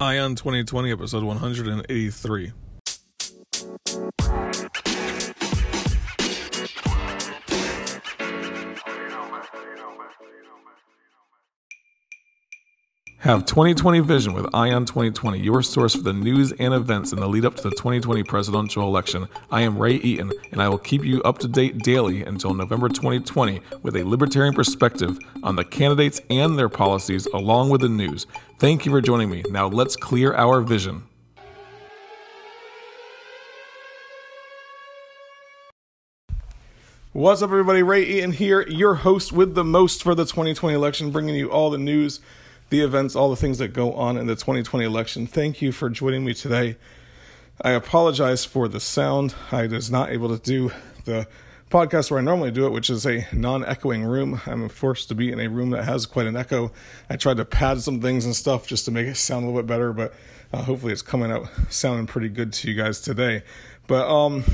Eye on 2020, episode 183. Have 2020 vision with Eye on 2020, your source for the news and events in the lead up to the 2020 presidential election. I am Ray Eaton, and I will keep you up to date daily until November 2020 with a libertarian perspective on the candidates and their policies, along with the news. Thank you for joining me. Now let's clear our vision. What's up, everybody? Ray Eaton here, your host with the most for the 2020 election, bringing you all the news the events, all the things that go on in the 2020 election. Thank you for joining me today. I apologize for the sound. I was not able to do the podcast where I normally do it, which is a non echoing room. I'm forced to be in a room that has quite an echo. I tried to pad some things and stuff just to make it sound a little bit better, but uh, hopefully it's coming out sounding pretty good to you guys today. But um,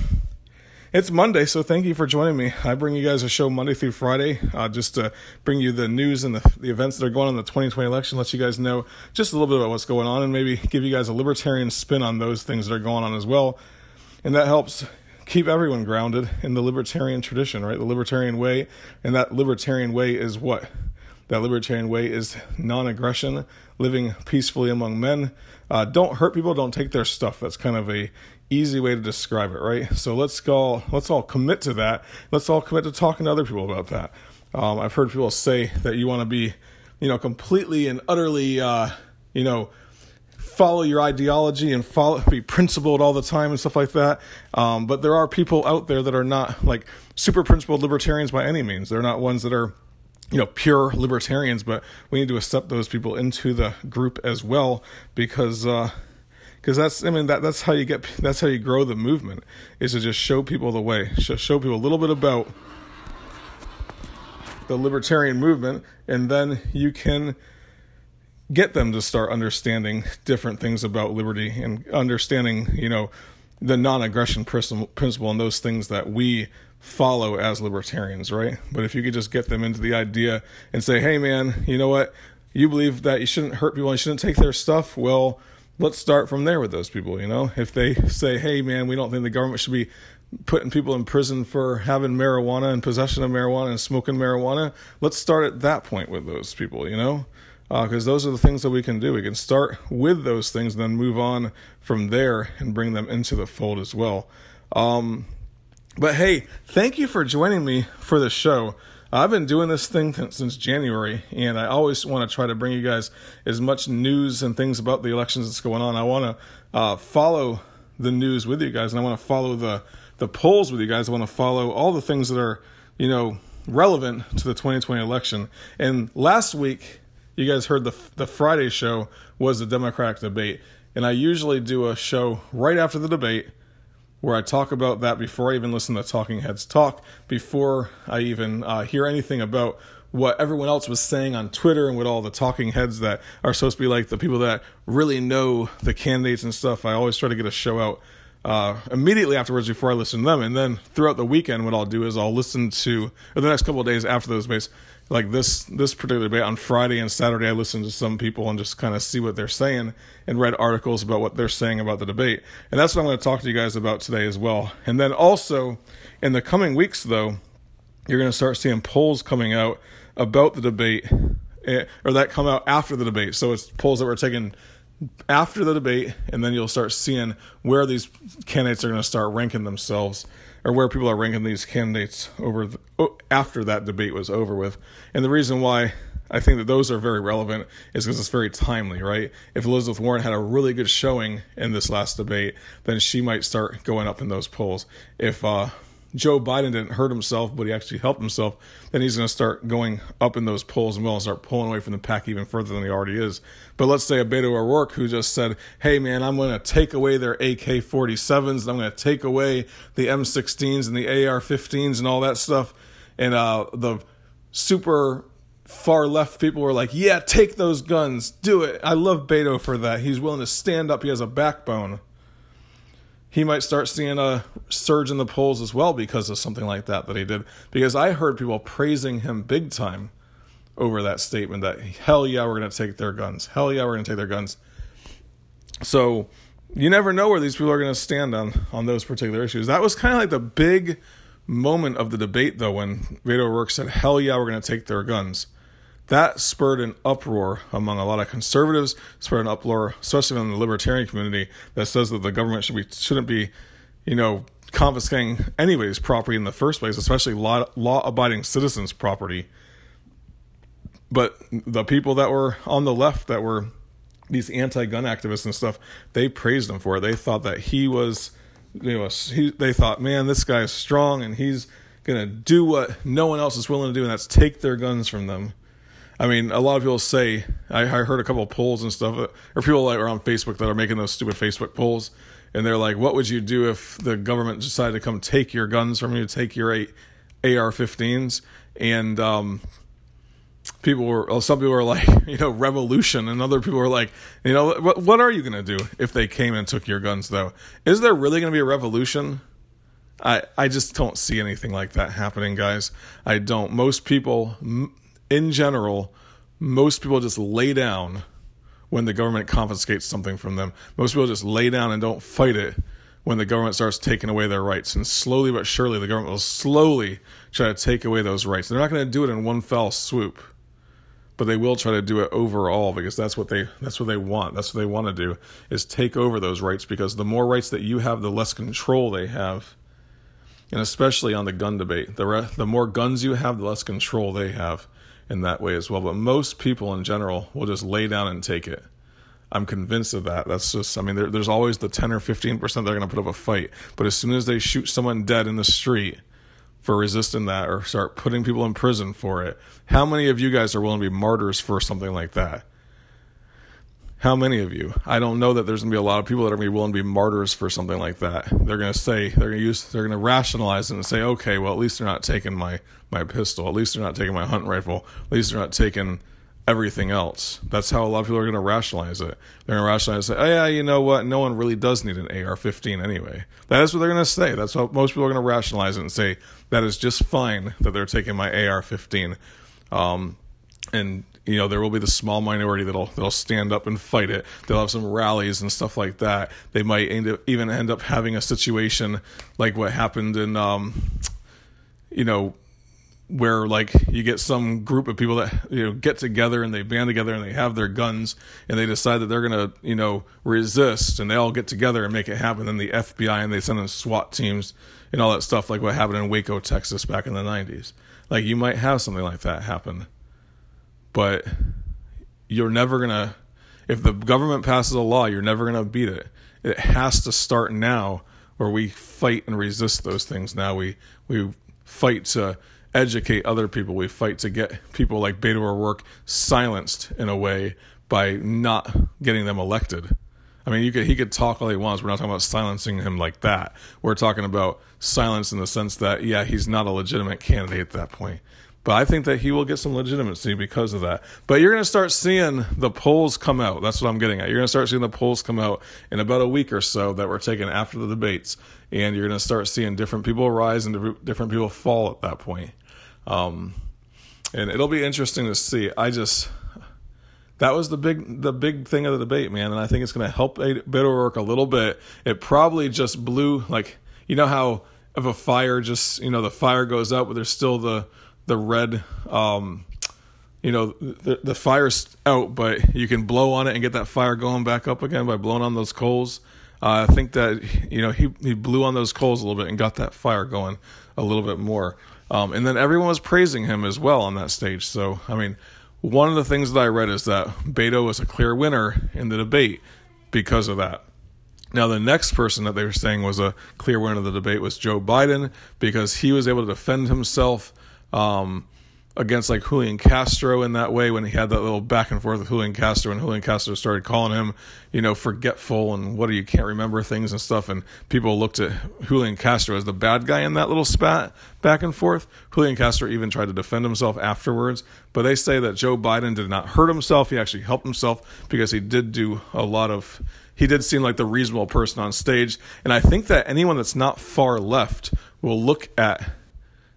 it's Monday, so thank you for joining me. I bring you guys a show Monday through Friday uh, just to bring you the news and the, the events that are going on in the 2020 election, let you guys know just a little bit about what's going on, and maybe give you guys a libertarian spin on those things that are going on as well. And that helps keep everyone grounded in the libertarian tradition, right? The libertarian way. And that libertarian way is what? That libertarian way is non aggression, living peacefully among men. Uh, don't hurt people, don't take their stuff. That's kind of a easy way to describe it, right? So let's all Let's all commit to that. Let's all commit to talking to other people about that. Um, I've heard people say that you want to be, you know, completely and utterly, uh, you know, follow your ideology and follow be principled all the time and stuff like that. Um, but there are people out there that are not like super principled libertarians by any means. They're not ones that are you know pure libertarians but we need to accept those people into the group as well because uh, because that's I mean that that's how you get that's how you grow the movement is to just show people the way, show, show people a little bit about the libertarian movement, and then you can get them to start understanding different things about liberty and understanding you know the non-aggression principle and those things that we follow as libertarians, right? But if you could just get them into the idea and say, "Hey, man, you know what? You believe that you shouldn't hurt people and you shouldn't take their stuff. Well." let's start from there with those people. You know, if they say, "Hey, man, we don't think the government should be putting people in prison for having marijuana and possession of marijuana and smoking marijuana," let's start at that point with those people. You know, because uh, those are the things that we can do. We can start with those things, and then move on from there and bring them into the fold as well. Um, but hey, thank you for joining me for the show. I've been doing this thing since January, and I always want to try to bring you guys as much news and things about the elections that's going on. I want to uh, follow the news with you guys, and I want to follow the the polls with you guys. I want to follow all the things that are, you know, relevant to the 2020 election. And last week, you guys heard the the Friday show was the Democratic debate, and I usually do a show right after the debate where I talk about that before I even listen to Talking Heads talk, before I even uh, hear anything about what everyone else was saying on Twitter and what all the talking heads that are supposed to be like the people that really know the candidates and stuff. I always try to get a show out uh, immediately afterwards before I listen to them. And then throughout the weekend, what I'll do is I'll listen to, the next couple of days after those debates, like this this particular debate on Friday and Saturday, I listen to some people and just kind of see what they're saying and read articles about what they're saying about the debate. And that's what I'm going to talk to you guys about today as well. And then also in the coming weeks, though, you're going to start seeing polls coming out about the debate, eh, or that come out after the debate. So it's polls that were taken after the debate, and then you'll start seeing where these candidates are going to start ranking themselves or where people are ranking these candidates over the, after that debate was over with. And the reason why I think that those are very relevant is because it's very timely, right? If Elizabeth Warren had a really good showing in this last debate, then she might start going up in those polls. If uh, Joe Biden didn't hurt himself, but he actually helped himself, then he's going to start going up in those polls and will start pulling away from the pack even further than he already is. But let's say a Beto O'Rourke who just said, hey man, I'm going to take away their AK 47s and I'm going to take away the M16s and the AR 15s and all that stuff. And uh, the super far left people were like, yeah, take those guns, do it. I love Beto for that. He's willing to stand up, he has a backbone he might start seeing a surge in the polls as well because of something like that that he did. Because I heard people praising him big time over that statement that hell yeah we're going to take their guns hell yeah we're going to take their guns So you never know where these people are going to stand on on those particular issues. That was kind of like the big moment of the debate, though, when Beto O'Rourke said, "Hell yeah, we're going to take their guns." That spurred an uproar among a lot of conservatives, spurred an uproar, especially in the libertarian community, that says that the government should be shouldn't be, you know, confiscating anybody's property in the first place, especially law law abiding citizens' property. But the people that were on the left that were these anti-gun activists and stuff, they praised him for it. They thought that he was, you know, he, they thought, man, this guy is strong and he's gonna do what no one else is willing to do, and that's take their guns from them. I mean, a lot of people say I, I heard a couple of polls and stuff, or people that are on Facebook that are making those stupid Facebook polls, and they're like, "What would you do if the government decided to come take your guns from you, take your AR-15s?" And um, people were some people were like you know revolution and other people were like you know what, what are you going to do if they came and took your guns though? Is there really going to be a revolution? I i just don't see anything like that happening guys. I don't. Most people in general most people just lay down when the government confiscates something from them most people just lay down and don't fight it when the government starts taking away their rights and slowly but surely the government will slowly try to take away those rights they're not going to do it in one fell swoop but they will try to do it overall because that's what they that's what they want. That's what they want to do is take over those rights because the more rights that you have, the less control they have. And especially on the gun debate, the re- the more guns you have, the less control they have in that way as well. But most people in general will just lay down and take it. I'm convinced of that. That's just, I mean, there, there's always the 10 or 15% they're going to put up a fight. But as soon as they shoot someone dead in the street, for resisting that or start putting people in prison for it. How many of you guys are willing to be martyrs for something like that? How many of you? I don't know that there's going to be a lot of people that are going to be willing to be martyrs for something like that. They're going to say they're going to use they're going to rationalize it and say, "Okay, well at least they're not taking my my pistol. At least they're not taking my hunt rifle. At least they're not taking everything else. That's how a lot of people are going to rationalize it. They're going to rationalize it. And say, oh yeah, you know what? No one really does need an AR-15 anyway. That is what they're going to say. That's what most people are going to rationalize it and say that is just fine that they're taking my AR-15. Um, and you know there will be the small minority that'll that'll stand up and fight it. They'll have some rallies and stuff like that. They might end up, even end up having a situation like what happened in, um, you know, where like you get some group of people that you know get together and they band together and they have their guns and they decide that they're gonna you know resist and they all get together and make it happen. Then the FBI and they send in SWAT teams and all that stuff like what happened in Waco, Texas back in the '90s. Like you might have something like that happen, but you're never gonna. If the government passes a law, you're never gonna beat it. It has to start now, where we fight and resist those things. Now we we fight to educate other people. We fight to get people like Beto O'Rourke silenced in a way by not getting them elected. I mean, you could he could talk all he wants. We're not talking about silencing him like that. We're talking about silence in the sense that yeah, he's not a legitimate candidate at that point. But I think that he will get some legitimacy because of that. But you're going to start seeing the polls come out. That's what I'm getting at. You're going to start seeing the polls come out in about a week or so that were taken after the debates, and you're going to start seeing different people rise and different people fall at that point. Um, and it'll be interesting to see. I just that was the big the big thing of the debate, man, and I think it's going to help Beto O'Rourke a little bit. It probably just blew like you know how if a fire just you know the fire goes out, but there's still the the red. Um, you know the the fire's out, but you can blow on it and get that fire going back up again by blowing on those coals. Uh, I think that you know he he blew on those coals a little bit and got that fire going a little bit more. Um, and then everyone was praising him as well on that stage. So, I mean, one of the things that I read is that Beto was a clear winner in the debate because of that. Now, the next person that they were saying was a clear winner of the debate was Joe Biden because he was able to defend himself. Um, against like Julian Castro in that way when he had that little back and forth with Julian Castro and Julian Castro started calling him, you know, forgetful and what do you can't remember things and stuff and people looked at Julian Castro as the bad guy in that little spat back and forth. Julian Castro even tried to defend himself afterwards, but they say that Joe Biden did not hurt himself. He actually helped himself because he did do a lot of he did seem like the reasonable person on stage and I think that anyone that's not far left will look at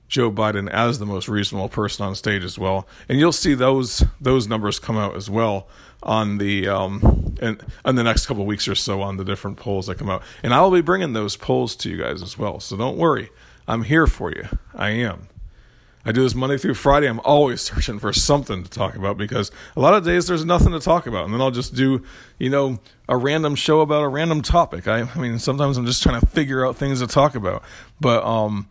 Joe Biden as the most reasonable person on stage as well. And you'll see those those numbers come out as well on the um in, in the next couple weeks or so on the different polls that come out. And I'll be bringing those polls to you guys as well. So don't worry. I'm here for you. I am. I do this Monday through Friday. I'm always searching for something to talk about because a lot of days there's nothing to talk about. And then I'll just do, you know, a random show about a random topic. I, I mean, sometimes I'm just trying to figure out things to talk about. But, um,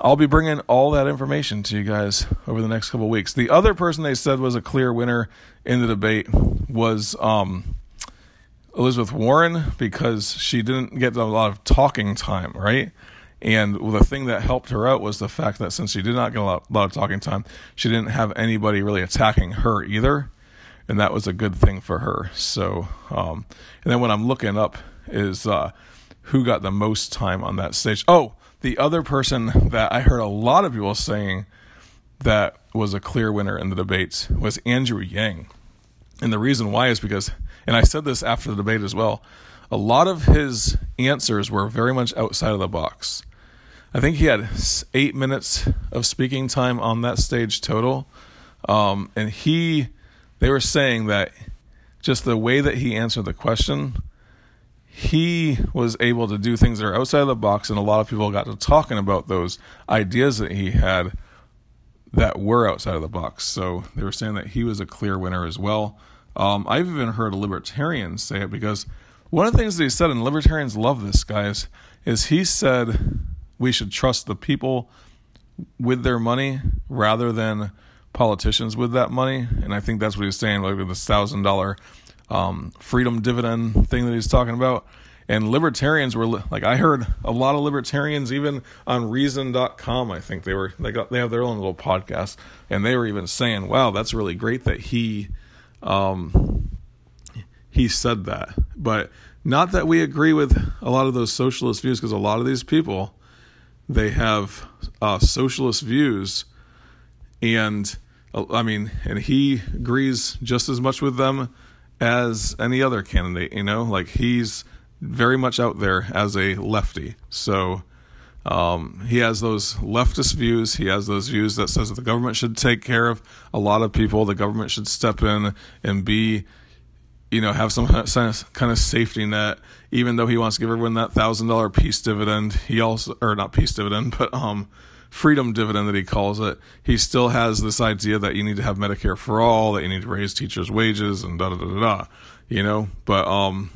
I'll be bringing all that information to you guys over the next couple weeks. The other person they said was a clear winner in the debate was um, Elizabeth Warren because she didn't get a lot of talking time, right? And the thing that helped her out was the fact that since she did not get a lot, lot of talking time, she didn't have anybody really attacking her either. And that was a good thing for her. So, um, and then what I'm looking up is uh, who got the most time on that stage. Oh, the other person that I heard a lot of people saying that was a clear winner in the debates was Andrew Yang. And the reason why is because, and I said this after the debate as well, a lot of his answers were very much outside of the box. I think he had eight minutes of speaking time on that stage total. Um, and he, they were saying that just the way that he answered the question he was able to do things that are outside of the box, and a lot of people got to talking about those ideas that he had that were outside of the box. So they were saying that he was a clear winner as well. Um, I've even heard libertarians say it because one of the things that he said, and libertarians love this, guys, is he said we should trust the people with their money rather than politicians with that money. And I think that's what he's saying, like with the thousand dollar um, freedom dividend thing that he's talking about. And libertarians were like, I heard a lot of libertarians, even on Reason.com. I think they were they got they have their own little podcast, and they were even saying, "Wow, that's really great that he, um, he said that." But not that we agree with a lot of those socialist views, because a lot of these people, they have uh, socialist views, and I mean, and he agrees just as much with them as any other candidate, you know, like he's very much out there as a lefty. So um, he has those leftist views. He has those views that says that the government should take care of a lot of people. The government should step in and be, you know, have some kind of safety net. Even though he wants to give everyone that thousand dollar peace dividend, he also or not peace dividend, but um, freedom dividend that he calls it, he still has this idea that you need to have Medicare for all, that you need to raise teachers' wages, and da da da da da. You know, but um,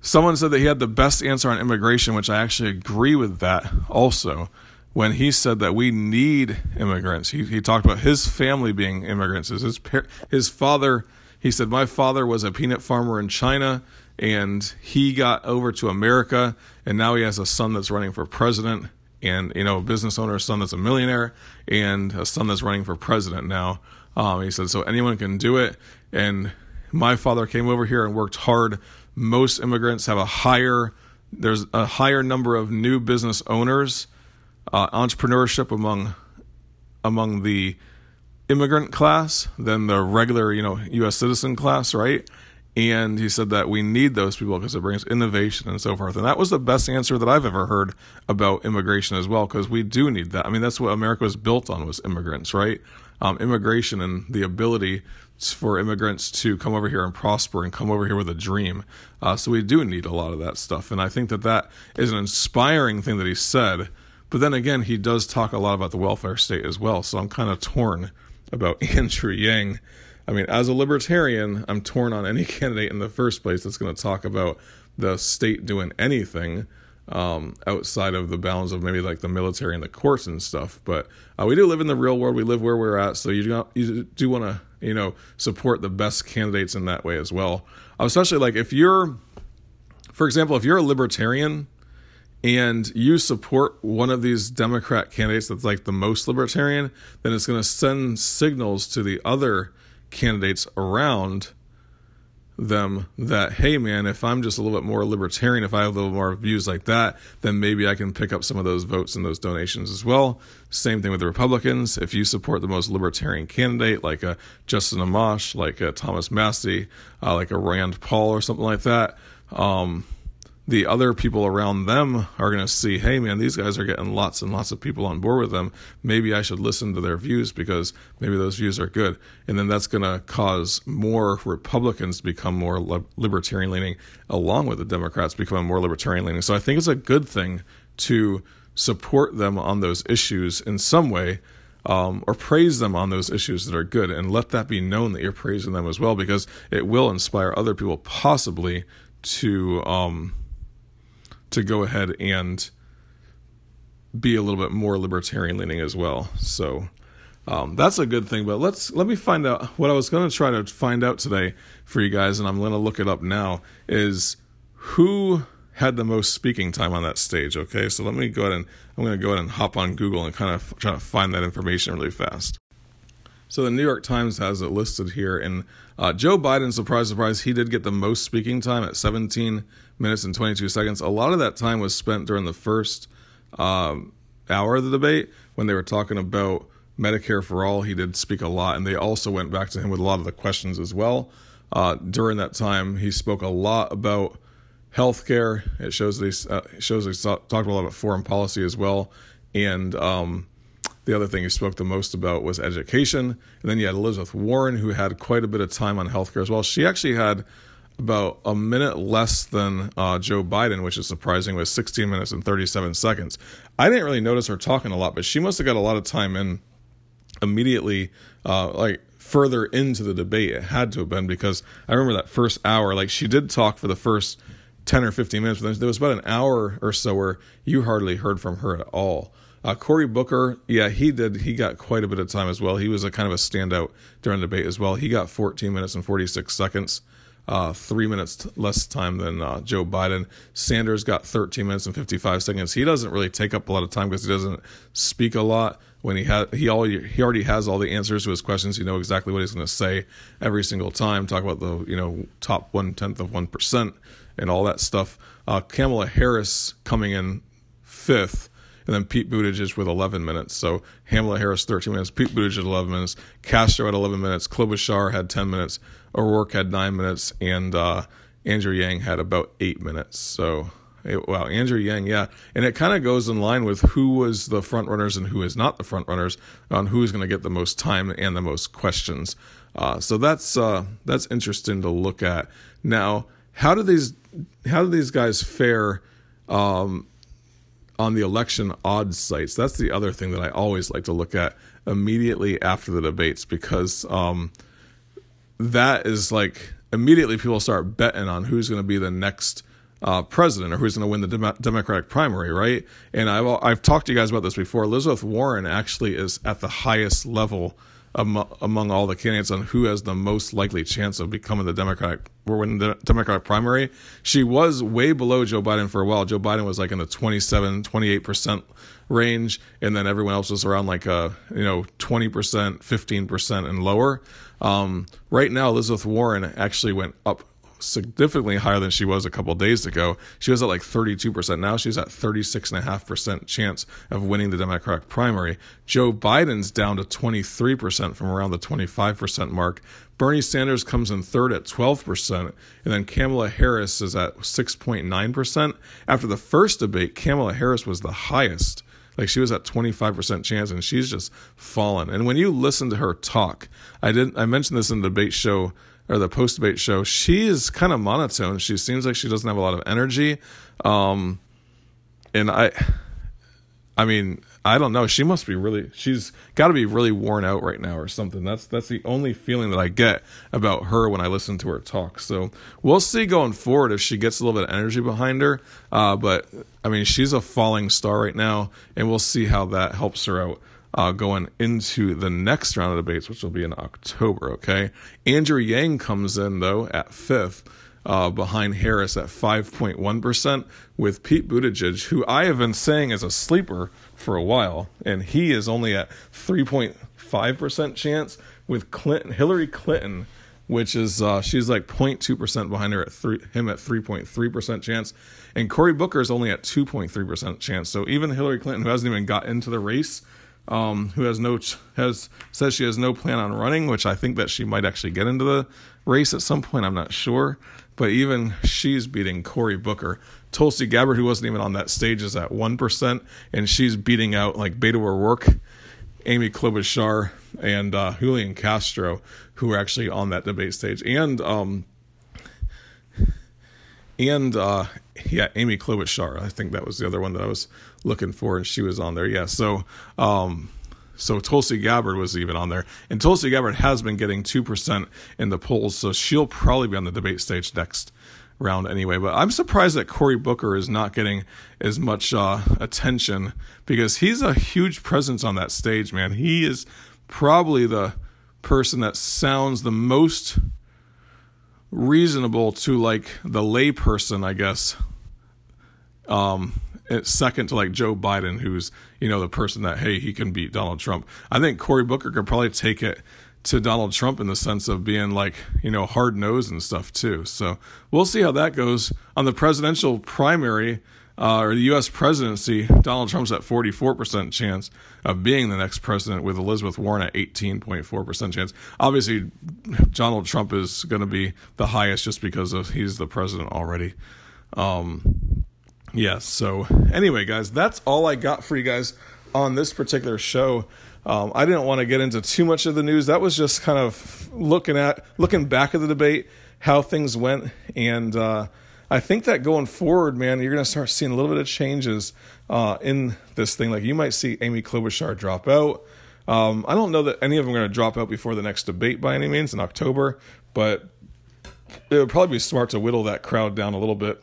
someone said that he had the best answer on immigration, which I actually agree with that also. When he said that we need immigrants, he he talked about his family being immigrants. His par- his father, he said, my father was a peanut farmer in China and he got over to America and now he has a son that's running for president and you know a business owner, a son that's a millionaire, and a son that's running for president now. Um, he said so anyone can do it. And my father came over here and worked hard. Most immigrants have a higher there's a higher number of new business owners, uh, entrepreneurship among among the immigrant class than the regular you know U.S. citizen class, right? And he said that we need those people because it brings innovation and so forth. And that was the best answer that I've ever heard about immigration as well, because we do need that. I mean, that's what America was built on was immigrants, right? Um, immigration and the ability for immigrants to come over here and prosper and come over here with a dream. Uh, so we do need a lot of that stuff. And I think that that is an inspiring thing that he said. But then again, he does talk a lot about the welfare state as well. So I'm kind of torn about Andrew Yang I mean, as a libertarian, I'm torn on any candidate in the first place that's going to talk about the state doing anything um, outside of the bounds of maybe like the military and the courts and stuff. But uh, we do live in the real world. We live where we're at, so you do, you do want to you know support the best candidates in that way as well. Especially like if you're, for example, if you're a libertarian and you support one of these Democrat candidates that's like the most libertarian, then it's going to send signals to the other candidates around them that hey man if i'm just a little bit more libertarian if i have a little more views like that then maybe i can pick up some of those votes and those donations as well. Same thing with the republicans. If you support the most libertarian candidate like a justin amash like a thomas massie uh, like a rand paul or something like that um, the other people around them are going to see, hey, man, these guys are getting lots and lots of people on board with them. Maybe I should listen to their views because maybe those views are good. And then that's going to cause more Republicans to become more libertarian leaning, along with the Democrats becoming more libertarian leaning. So I think it's a good thing to support them on those issues in some way. Um, or praise them on those issues that are good and let that be known that you're praising them as well because it will inspire other people possibly to um, to go ahead and be a little bit more libertarian leaning as well. So um, that's a good thing. But let's let me find out what I was going to try to find out today for you guys, and I'm going to look it up now. Is who had the most speaking time on that stage? Okay, so let me go ahead and I'm going to go ahead and hop on Google and kind of try to find that information really fast. So the New York Times has it listed here, and uh, Joe Biden, surprise, surprise, he did get the most speaking time at 17 minutes and 22 seconds. A lot of that time was spent during the first um, hour of the debate when they were talking about Medicare for all. He did speak a lot, and they also went back to him with a lot of the questions as well. Uh, during that time, he spoke a lot about healthcare. It shows they uh, shows they talked a lot about foreign policy as well, and um, the other thing he spoke the most about was education. And then you had Elizabeth Warren, who had quite a bit of time on healthcare as well. She actually had about a minute less than uh, Joe Biden, which is surprising, with 16 minutes and 37 seconds. I didn't really notice her talking a lot, but she must have got a lot of time in immediately, uh, like further into the debate. It had to have been because I remember that first hour, like she did talk for the first 10 or 15 minutes, but there was about an hour or so where you hardly heard from her at all. Uh, Cory Booker, yeah, he did. He got quite a bit of time as well. He was a kind of a standout during the debate as well. He got 14 minutes and 46 seconds, uh, three minutes t- less time than uh, Joe Biden. Sanders got 13 minutes and 55 seconds. He doesn't really take up a lot of time because he doesn't speak a lot. When he had he already he already has all the answers to his questions. You know exactly what he's going to say every single time. Talk about the you know top one tenth of one percent and all that stuff. Uh, Kamala Harris coming in fifth and then Pete Buttigieg with 11 minutes. So Kamala Harris 13 minutes, Pete Buttigieg 11 minutes, Castro had 11 minutes, Klobuchar had 10 minutes, O'Rourke had nine minutes, and uh, Andrew Yang had about eight minutes. So it, wow, Andrew Yang, yeah, and it kind of goes in line with who was the front runners and who is not the front runners on who's going to get the most time and the most questions. Uh, so that's uh, that's interesting to look at. Now, how do these how do these guys fare? Um, on the election odds sites. That's the other thing that I always like to look at immediately after the debates because um, that is like immediately people start betting on who's going to be the next uh, president or who's going to win the Dem- Democratic primary, right? And I've I've talked to you guys about this before. Elizabeth Warren actually is at the highest level among all the candidates on who has the most likely chance of becoming the Democratic or winning the Democratic primary. She was way below Joe Biden for a while. Joe Biden was like in the 27, 28% range, and then everyone else was around like a, you know, 20%, 15% and lower. Um, right now, Elizabeth Warren actually went up significantly higher than she was a couple days ago. She was at like 32%. Now she's at 36.5% chance of winning the Democratic primary. Joe Biden's down to 23% from around the 25% mark. Bernie Sanders comes in third at 12%, and then Kamala Harris is at 6.9%. After the first debate, Kamala Harris was the highest. Like she was at 25% chance and she's just fallen. And when you listen to her talk, I didn't I mentioned this in the debate show or the post debate show, she is kind of monotone. She seems like she doesn't have a lot of energy. Um, and I, I mean, I don't know. She must be really. She's got to be really worn out right now, or something. That's that's the only feeling that I get about her when I listen to her talk. So we'll see going forward if she gets a little bit of energy behind her. Uh, but I mean, she's a falling star right now, and we'll see how that helps her out uh, going into the next round of debates, which will be in October. Okay, Andrew Yang comes in though at fifth. Uh, behind Harris at 5.1%, with Pete Buttigieg, who I have been saying is a sleeper for a while, and he is only at 3.5% chance, with Clinton, Hillary Clinton, which is uh, she's like 0.2% behind her at three, him at 3.3% chance, and Cory Booker is only at 2.3% chance. So even Hillary Clinton, who hasn't even got into the race, um, who has no has says she has no plan on running, which I think that she might actually get into the race at some point. I'm not sure, but even she's beating Cory Booker. Tulsi Gabbard, who wasn't even on that stage, is at one percent, and she's beating out like Beto O'Rourke, Amy Klobuchar, and uh, Julian Castro, who are actually on that debate stage, and um, and uh, yeah, Amy Klobuchar. I think that was the other one that I was looking for, and she was on there. Yeah, so um, so Tulsi Gabbard was even on there, and Tulsi Gabbard has been getting two percent in the polls, so she'll probably be on the debate stage next round anyway. But I'm surprised that Cory Booker is not getting as much uh, attention because he's a huge presence on that stage, man. He is probably the person that sounds the most reasonable to like the layperson, I guess. Um, second to like Joe Biden, who's you know the person that hey he can beat Donald Trump. I think Cory Booker could probably take it to Donald Trump in the sense of being like you know hard nosed and stuff too. So we'll see how that goes on the presidential primary uh, or the U.S. presidency, Donald Trump's at 44% chance of being the next president, with Elizabeth Warren at 18.4% chance. Obviously, Donald Trump is going to be the highest just because of he's the president already. Um, yes. So anyway, guys, that's all I got for you guys on this particular show. Um, I didn't want to get into too much of the news. That was just kind of looking at looking back at the debate, how things went, and. Uh, I think that going forward, man, you're going to start seeing a little bit of changes uh, in this thing. Like you might see Amy Klobuchar drop out. Um, I don't know that any of them are going to drop out before the next debate by any means in October, but it would probably be smart to whittle that crowd down a little bit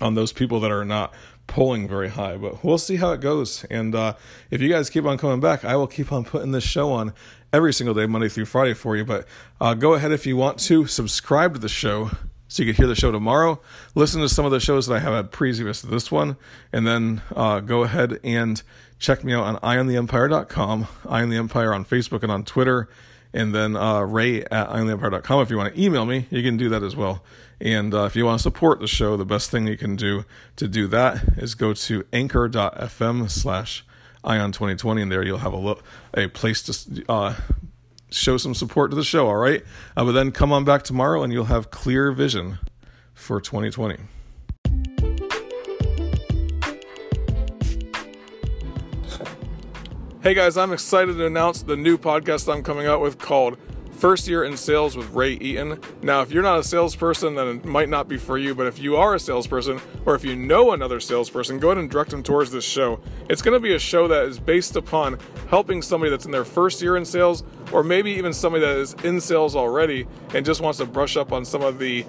on those people that are not polling very high. But we'll see how it goes. And uh, if you guys keep on coming back, I will keep on putting this show on every single day, Monday through Friday for you. But uh, go ahead if you want to subscribe to the show so you can hear the show tomorrow. Listen to some of the shows that I have had previous to this one, and then uh, go ahead and check me out on eyeontheempire.com, Eye on the Empire on Facebook and on Twitter, and then uh, Ray at eyeontheempire.com. If you want to email me, you can do that as well. And uh, if you want to support the show, the best thing you can do to do that is go to anchor.fm slash ion 2020 and there you'll have a, lo- a place to uh, show some support to the show, all right? Uh, but then come on back tomorrow and you'll have clear vision for 2020. Hey guys, I'm excited to announce the new podcast I'm coming out with called First Year in Sales with Ray Eaton. Now, if you're not a salesperson, then it might not be for you, but if you are a salesperson or if you know another salesperson, go ahead and direct them towards this show. It's going to be a show that is based upon helping somebody that's in their first year in sales or maybe even somebody that is in sales already and just wants to brush up on some of the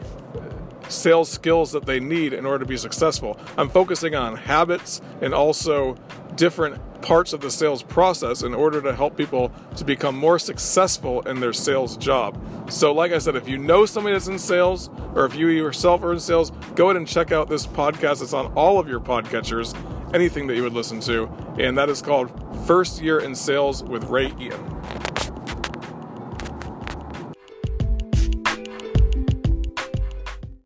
sales skills that they need in order to be successful. I'm focusing on habits and also different parts of the sales process in order to help people to become more successful in their sales job. So, like I said, if you know somebody that's in sales or if you yourself are in sales, go ahead and check out this podcast. It's on all of your podcatchers, anything that you would listen to, and that is called First Year in Sales with Ray Eaton.